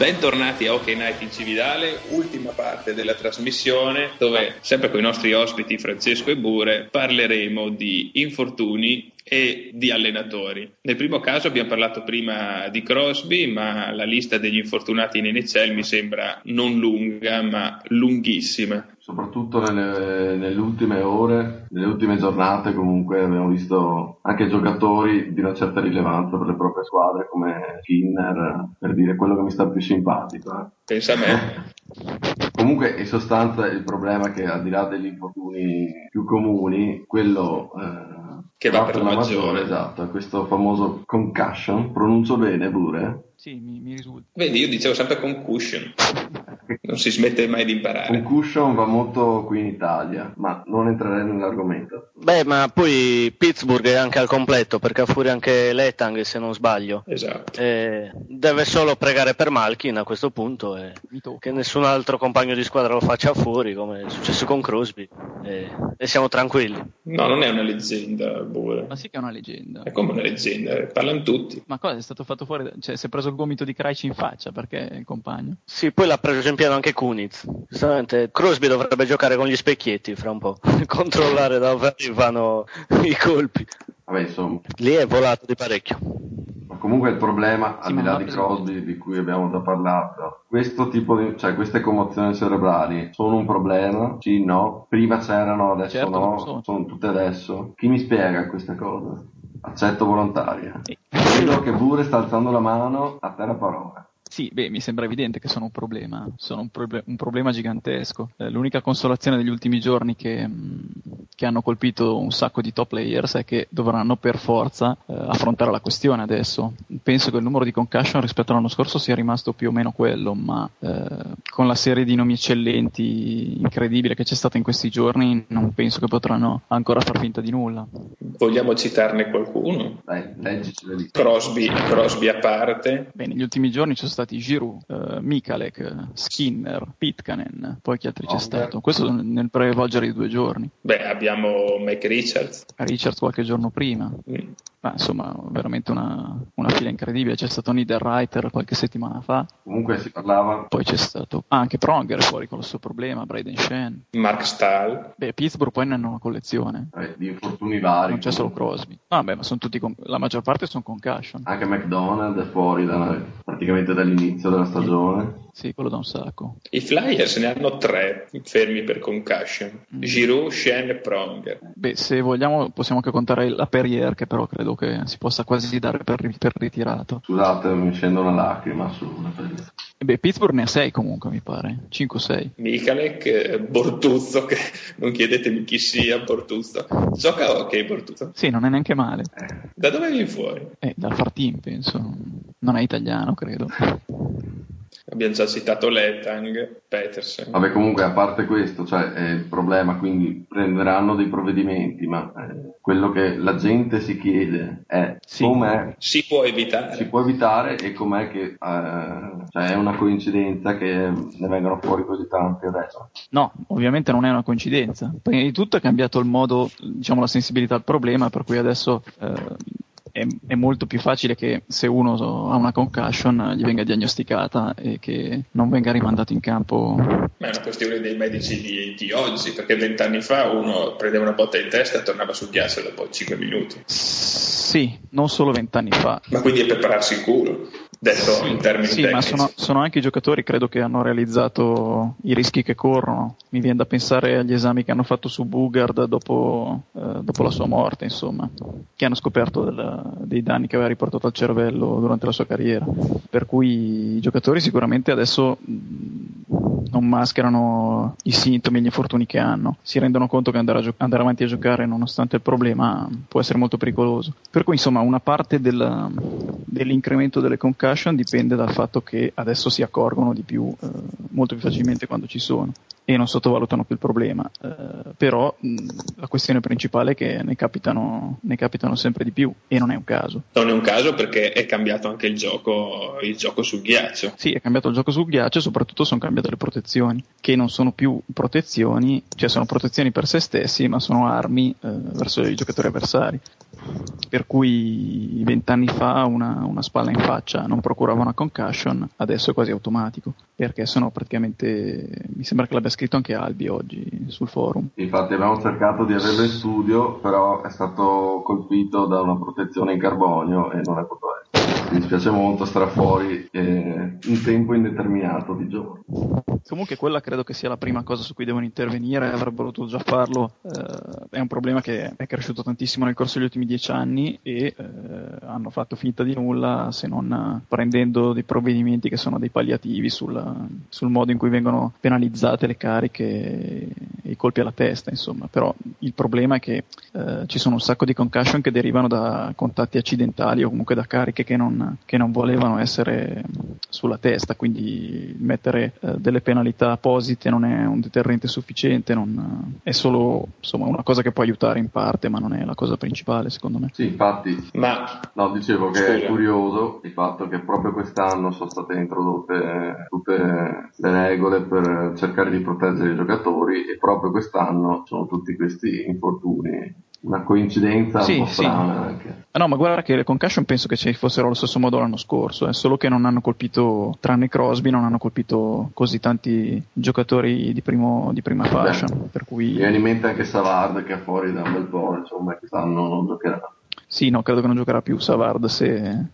Bentornati a OK Night in Cividale, ultima parte della trasmissione dove, sempre con i nostri ospiti Francesco e Bure, parleremo di infortuni e di allenatori. Nel primo caso abbiamo parlato prima di Crosby, ma la lista degli infortunati in NHL mi sembra non lunga, ma lunghissima soprattutto nelle, nelle, ultime ore, nelle ultime giornate comunque abbiamo visto anche giocatori di una certa rilevanza per le proprie squadre come Skinner, per dire quello che mi sta più simpatico. Eh. Pensa a me. comunque in sostanza il problema è che al di là degli infortuni più comuni, quello... Eh, che va per la maggiore. maggiore. Esatto, questo famoso concussion, pronuncio bene pure? Sì, mi, mi risulta. Vedi, io dicevo sempre concussion. Non si smette mai di imparare. Concussion va molto qui in Italia, ma non entrerei nell'argomento. Beh, ma poi Pittsburgh è anche al completo, perché ha fuori anche Letang, se non sbaglio. Esatto. E deve solo pregare per Malkin a questo punto e che nessun altro compagno di squadra lo faccia fuori, come è successo con Crosby. E, e siamo tranquilli. No, non è una leggenda, Bure. Ma sì che è una leggenda. È come una leggenda, parlano tutti. Ma cosa è stato fatto fuori? Cioè, si è preso il gomito di Krajci in faccia perché è il compagno. Sì, poi l'ha preso in pieno anche Kunitz. Giustamente Crosby dovrebbe giocare con gli specchietti fra un po', controllare da dove arrivano i colpi. Vabbè, insomma. Lì è volato di parecchio. Ma comunque il problema, sì, al di là di Crosby di cui abbiamo già parlato, questo tipo di, cioè queste commozioni cerebrali sono un problema? Sì, no. Prima c'erano, adesso certo, no. Sono. sono tutte adesso. Chi mi spiega queste cose? Accetto volontaria. Vedo che pure sta alzando la mano, a te la parola. Sì, beh, mi sembra evidente che sono un problema, sono un, proble- un problema gigantesco. Eh, l'unica consolazione degli ultimi giorni che, mh, mm, che, hanno colpito un sacco di top players è che dovranno per forza eh, affrontare la questione adesso. Penso che il numero di concussion rispetto all'anno scorso sia rimasto più o meno quello, ma eh, con la serie di nomi eccellenti, incredibile che c'è stata in questi giorni, non penso che potranno ancora far finta di nulla. Vogliamo citarne qualcuno? Dai, leggi Crosby, Crosby a parte. Beh, negli ultimi giorni ci sono stati Giroud, uh, Mikalek, Skinner, Pitkanen, poi chi altri c'è stato? Questo nel pre-volgere di due giorni. Beh, abbiamo Mike Richards. Richards qualche giorno prima. Mm. Ma insomma, veramente una, una, fila incredibile. C'è stato Niederreiter qualche settimana fa. Comunque si parlava. Poi c'è stato ah, anche Pronger fuori con il suo problema, Braden Shen. Mark Stahl. Beh, Pittsburgh poi ne hanno una collezione. Eh, di infortuni vari. Non c'è solo Crosby. Ah, beh, ma sono tutti con... la maggior parte sono concussion. Anche McDonald è fuori da, praticamente dall'inizio della stagione. Sì, quello da un sacco. I Flyers ne hanno tre fermi per concussion. Mm. Giroud, Shen e Pronger. Beh, se vogliamo possiamo anche contare la Perrier, che però credo che si possa quasi dare per, per ritirato. Scusate, mi scende una lacrima su una Perrier. Beh, Pittsburgh ne ha 6 comunque, mi pare. 5-6. Michalek, eh, Bortuzzo, che non chiedetemi chi sia Bortuzzo. Gioca ok Bortuzzo? Sì, non è neanche male. Da dove vieni fuori? Eh, dal Far Team, penso. Non è italiano, credo. Abbiamo già citato Letang, Petersen. Vabbè, comunque, a parte questo, cioè, è il problema, quindi prenderanno dei provvedimenti, ma eh, quello che la gente si chiede è sì. com'è... Si può evitare. Si può evitare e com'è che... Eh, cioè, è una coincidenza che ne vengano fuori così tanti adesso? No, ovviamente non è una coincidenza. Prima di tutto è cambiato il modo, diciamo, la sensibilità al problema, per cui adesso... Eh, è, è, molto più facile che se uno ha una concussion gli venga diagnosticata e che non venga rimandato in campo. Ma è una questione dei medici di, di oggi, perché vent'anni fa uno prendeva una botta in testa e tornava sul ghiaccio dopo 5 minuti. Sì, non solo vent'anni fa. Ma quindi è per pararsi il culo detto sì, in termini sì, tecnici. ma sono, sono, anche i giocatori, credo che hanno realizzato i rischi che corrono. Mi viene da pensare agli esami che hanno fatto su Bugard dopo, eh, dopo la sua morte, insomma, che hanno scoperto del, dei danni che aveva riportato al cervello durante la sua carriera. Per cui i giocatori sicuramente adesso non mascherano i sintomi e gli infortuni che hanno, si rendono conto che andare, gio- andare, avanti a giocare nonostante il problema può essere molto pericoloso. Per cui insomma una parte del, dell'incremento delle concussion dipende dal fatto che adesso si accorgono di più, eh, molto più facilmente quando ci sono. E non sottovalutano più il problema. Eh, però mh, la questione principale è che ne capitano, ne capitano, sempre di più e non è un caso. Non è un caso perché è cambiato anche il gioco, il gioco sul ghiaccio. Sì, è cambiato il gioco sul ghiaccio e soprattutto sono cambiate le protezioni, che non sono più protezioni, cioè sono protezioni per se stessi, ma sono armi eh, verso i giocatori avversari. Per cui vent'anni fa una, una spalla in faccia non procurava una concussion, adesso è quasi automatico, perché sono praticamente, mi sembra che l'abbia scritto anche Albi oggi sul forum. Infatti abbiamo cercato di averlo in studio, però è stato colpito da una protezione in carbonio e non è potuto essere. Mi dispiace molto, starà fuori eh, un tempo indeterminato di giorni. Comunque quella credo che sia la prima cosa su cui devono intervenire, avrebbero potuto già farlo, eh, è un problema che è cresciuto tantissimo nel corso degli ultimi dieci anni e eh, hanno fatto finta di nulla se non prendendo dei provvedimenti che sono dei palliativi sul, sul modo in cui vengono penalizzate le cariche e i colpi alla testa, insomma. Però il problema è che eh, ci sono un sacco di concussion che derivano da contatti accidentali o comunque da cariche che non, che non volevano essere sulla testa, quindi mettere eh, delle penalità penalità apposite non è un deterrente sufficiente, non, è solo insomma, una cosa che può aiutare in parte, ma non è la cosa principale secondo me. Sì, infatti, ma... no, dicevo che Scusa. è curioso il fatto che proprio quest'anno sono state introdotte tutte le regole per cercare di proteggere i giocatori e proprio quest'anno sono tutti questi infortuni una coincidenza sì, un po' strana sì. anche. No, ma guarda che le concussion penso che ci fossero allo stesso modo l'anno scorso, eh, solo che non hanno colpito, tranne Crosby, non hanno colpito così tanti giocatori di, primo, di prima fascia. Beh, per cui... Mi viene in mente anche Savard che è fuori da un bel po', insomma, quest'anno non giocherà. Sì, no, credo che non giocherà più Savard se,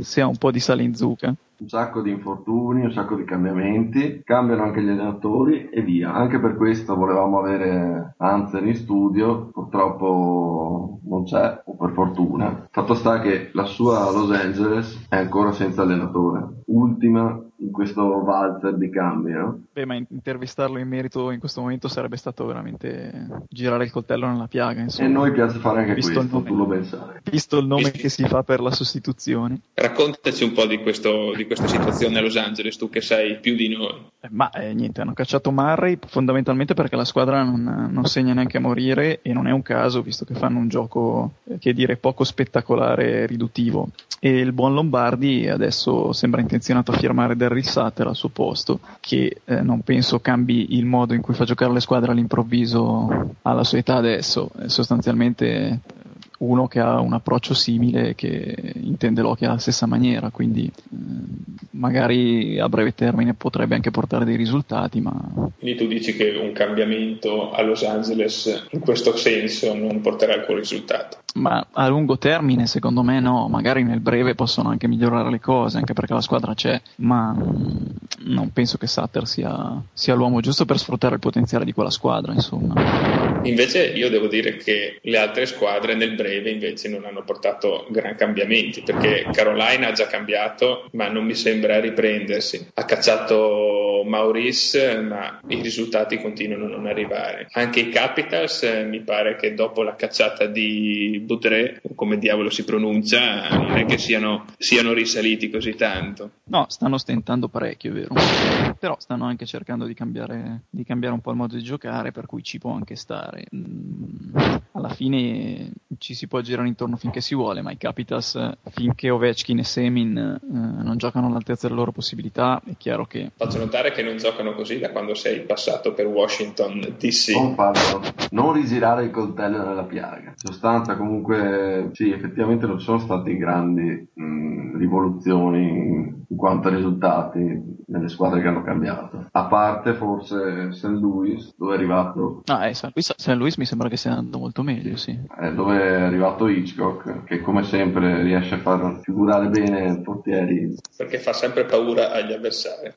se ha un po' di sale in zucca un sacco di infortuni, un sacco di cambiamenti, cambiano anche gli allenatori e via. Anche per questo volevamo avere Anzer in studio, purtroppo non c'è, o per fortuna. Fatto sta che la sua Los Angeles è ancora senza allenatore, ultima in questo valzer di cambi. No? Beh, ma intervistarlo in merito in questo momento sarebbe stato veramente girare il coltello nella piaga. Insomma. E a noi piace fare anche visto questo, nome, tu lo ben sai. Visto il nome visto... che si fa per la sostituzione. Raccontaci un po' di questo, di questa situazione a Los Angeles, tu che sai più di noi. Eh, ma eh, niente, hanno cacciato Murray fondamentalmente perché la squadra non, non, segna neanche a morire e non è un caso, visto che fanno un gioco eh, che dire poco spettacolare e riduttivo. E il buon Lombardi adesso sembra intenzionato a firmare Daryl Sutter al suo posto, che eh, non penso cambi il modo in cui fa giocare le squadre all'improvviso alla sua età adesso. sostanzialmente uno che ha un approccio simile che intende l'hockey alla stessa maniera, quindi eh, magari a breve termine potrebbe anche portare dei risultati. Ma... Quindi tu dici che un cambiamento a Los Angeles in questo senso non porterà alcun risultato? Ma a lungo termine secondo me no, magari nel breve possono anche migliorare le cose, anche perché la squadra c'è, ma mm, non penso che Sutter sia, sia l'uomo giusto per sfruttare il potenziale di quella squadra, insomma. Invece io devo dire che le altre squadre nel breve invece non hanno portato gran cambiamenti, perché Carolina ha già cambiato, ma non mi sembra riprendersi. Ha cacciato Maurice, ma i risultati continuano a non arrivare. Anche i Capitals eh, mi pare che dopo la cacciata di Boudre, come diavolo si pronuncia, non è che siano, siano risaliti così tanto. No, stanno stentando parecchio, è vero. Però stanno anche cercando di cambiare, di cambiare un po' il modo di giocare, per cui ci può anche stare. Mm, alla fine ci si può girare intorno finché si vuole, ma i Capitals, finché Ovechkin e Semin eh, non giocano all'altezza delle loro possibilità, è chiaro che... Faccio notare che non giocano così da quando sei passato per Washington DC. Non farlo, non rigirare il coltello nella piaga. In sostanza comunque, sì, effettivamente non ci sono state grandi mh, rivoluzioni in quanto a risultati nelle squadre che hanno cambiato. A parte forse St. Louis, dove è arrivato. Ah, eh, St. Louis, mi sembra che stia andando molto meglio, sì. Eh, dove è arrivato Hitchcock, che come sempre riesce a far figurare bene i portieri. Perché fa sempre paura agli avversari.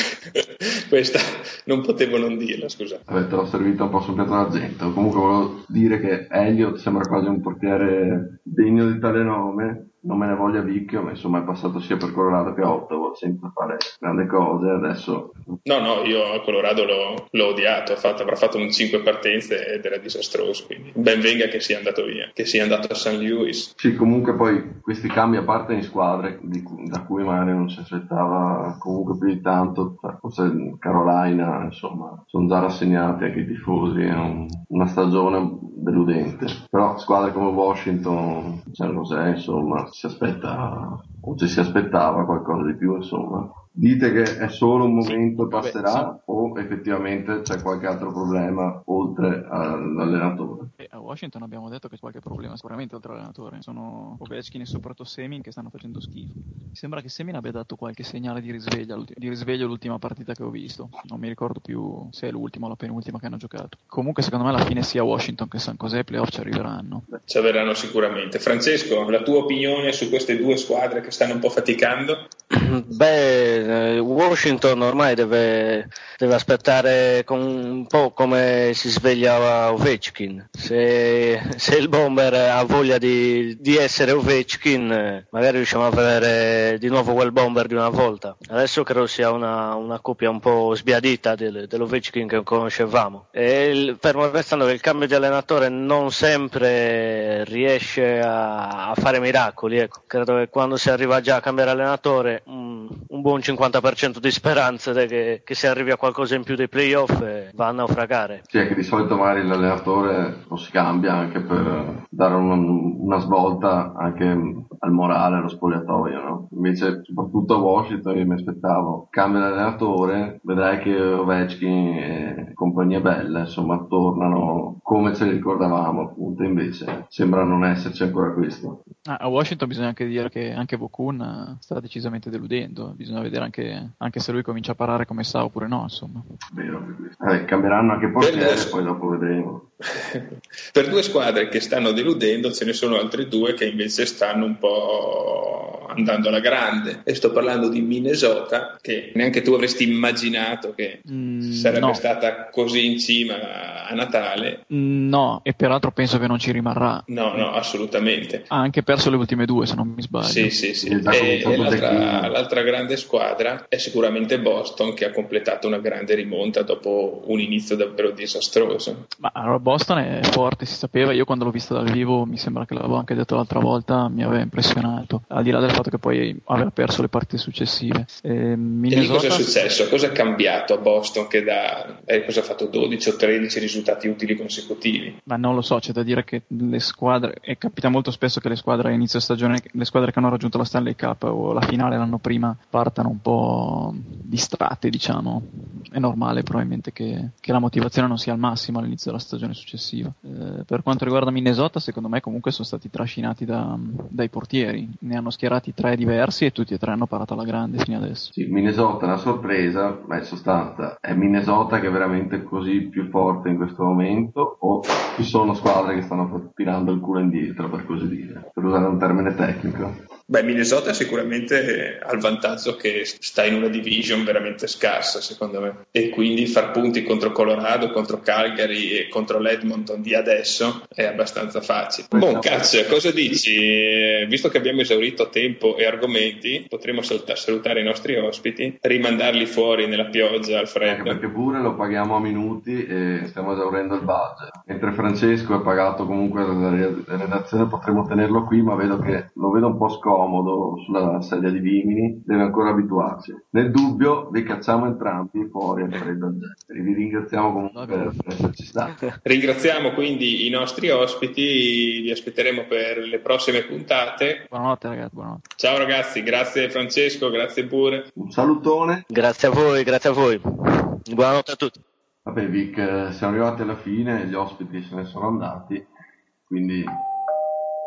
Questa non potevo non dirla, scusa. Vabbè, te l'ho servito un po' sul piatto d'argento. Comunque volevo dire che Elliot sembra quasi un portiere degno di tale nome non me ne voglia Vicchio, ma insomma è passato sia per Colorado che Ottawa senza fare grandi cose, adesso... No, no, io a Colorado l'ho, l'ho odiato, fatto, avrà fatto un 5 partenze ed era disastroso, quindi ben venga che sia andato via, che sia andato a St. Louis. Sì, comunque poi questi cambi a parte in squadre, di, da cui magari non si aspettava comunque più di tanto, forse Carolina, insomma, sono già rassegnati anche i tifosi, è un, una stagione deludente. Però squadre come Washington, San José, insomma, si aspetta o ci si aspettava qualcosa di più, insomma. Dite che è solo un momento e passerà o effettivamente c'è qualche altro problema oltre all'allenatore? a Washington abbiamo detto che c'è qualche problema sicuramente oltre all'allenatore. Sono Ovechkin e soprattutto Semin che stanno facendo schifo. Mi sembra che Semin abbia dato qualche segnale di risveglio, di risveglio l'ultima partita che ho visto. Non mi ricordo più se è l'ultima o la penultima che hanno giocato. Comunque secondo me alla fine sia Washington che San José playoff ci arriveranno. Ci arriveranno sicuramente. Francesco, la tua opinione su queste due squadre che stanno un po' faticando? Beh, eh, Washington ormai deve, deve aspettare un po' come si svegliava Ovechkin. Se, se il bomber ha voglia di, di, essere Ovechkin, magari riusciamo a vedere di nuovo quel bomber di una volta. Adesso credo sia una, una coppia un po' sbiadita del, dell'Ovechkin che conoscevamo. E il, fermo restando che il cambio di allenatore non sempre riesce a, a fare miracoli. Ecco. Credo che quando si arriva già a cambiare allenatore un, buon 50% di speranze che, che, si arrivi a qualcosa in più dei playoff e va a naufragare. Sì, è che di solito magari l'allenatore lo si cambia anche per dare una, una svolta anche al morale, allo spogliatoio, no? Invece, soprattutto a Washington, io mi aspettavo, cambia l'allenatore, vedrai che Ovechkin e compagnia bella, insomma, tornano come ce li ricordavamo, appunto, invece sembra non esserci ancora questo. Ah, a Washington bisogna anche dire che anche Vokun sta decisamente deludendo, bisogna vedere anche, anche, se lui comincia a parlare come sa oppure no, insomma. Vero, eh, cambieranno anche portiere, poi dopo vedremo. per due squadre che stanno deludendo ce ne sono altre due che invece stanno un po' andando alla grande. E sto parlando di Minnesota che neanche tu avresti immaginato che mm, sarebbe no. stata così in cima a Natale. No e peraltro penso che non ci rimarrà. No no assolutamente. Ha anche perso le ultime due se non mi sbaglio. Sì sì sì. E, e l'altra, l'altra grande squadra è sicuramente Boston che ha completato una grande rimonta dopo un inizio davvero disastroso. Ma allora Boston è forte si sapeva. Io quando l'ho vista dal vivo mi sembra che l'avevo anche detto l'altra volta mi aveva impressionato. Al di là del fatto che poi aveva perso le partite successive. Eh, Minnesota... E cosa è successo? Cosa è cambiato a Boston che da eh, cosa ha fatto 12 o 13 risultati utili consecutivi? Ma non lo so, c'è da dire che le squadre, e capita molto spesso che le squadre a inizio stagione, le squadre che hanno raggiunto la Stanley Cup o la finale l'anno prima partano un po' distratte, diciamo. È normale probabilmente che, che la motivazione non sia al massimo all'inizio della stagione successiva. Eh, per quanto riguarda Minnesota, secondo me comunque sono stati trascinati da, dai portieri, ne hanno schierati tre diversi e tutti e tre hanno parato alla grande fino adesso. Sì, Minnesota è una sorpresa, ma in sostanza è Minnesota che è veramente così più forte in questo momento o ci sono squadre che stanno tirando il culo indietro per così dire, per usare un termine tecnico? Beh, Minnesota sicuramente ha il vantaggio che sta in una division veramente scarsa, secondo me, e quindi far punti contro Colorado, contro Calgary e contro l'Edmonton di adesso è abbastanza facile. Buon cazzo, cosa dici? Visto che abbiamo esaurito tempo e argomenti, potremmo salutare i nostri ospiti, rimandarli fuori nella pioggia al freddo. Anche perché pure lo paghiamo a minuti e stiamo esaurendo il budget. Mentre Francesco è pagato comunque dalla redazione, potremmo tenerlo qui, ma vedo che lo vedo un po' scomodo comodo sulla sedia di Vimini, deve ancora abituarsi. Nel dubbio vi cacciamo entrambi fuori al freddo e vi ringraziamo comunque per esserci stati. Ringraziamo quindi i nostri ospiti, vi aspetteremo per le prossime puntate. Buonanotte ragazzi, buonanotte. Ciao ragazzi, grazie Francesco, grazie pure. Un salutone. Grazie a voi, grazie a voi. Buonanotte a tutti. Vabbè Vic, siamo arrivati alla fine, gli ospiti se ne sono andati, quindi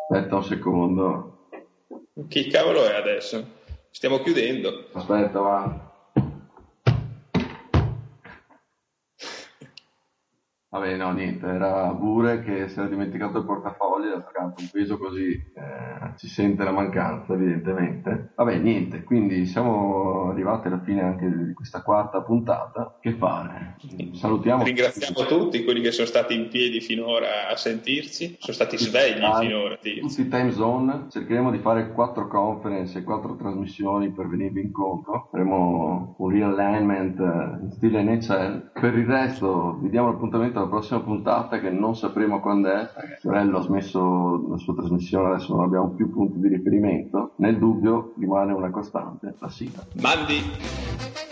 aspetta un secondo. Chi cavolo è adesso? Stiamo chiudendo. Aspetta, va. Vabbè, no, niente, era Bure che si era dimenticato il portafoglio e ha saccato un peso così, eh, ci sente la mancanza evidentemente. Vabbè, niente, quindi siamo arrivati alla fine anche di questa quarta puntata. Che fare? Salutiamo. Ringraziamo tutti quelli che sono stati in piedi finora a sentirci, sono stati svegli time, finora. Tutti i time zone, cercheremo di fare quattro conference e quattro trasmissioni per venirvi incontro. Faremo un realignment in stile NHL. Per il resto vi diamo l'appuntamento alla prossima puntata che non sapremo quando è, perché Fiorello ha smesso la sua trasmissione, adesso non abbiamo più punti di riferimento. Nel dubbio rimane una costante, la sigla. Mandi!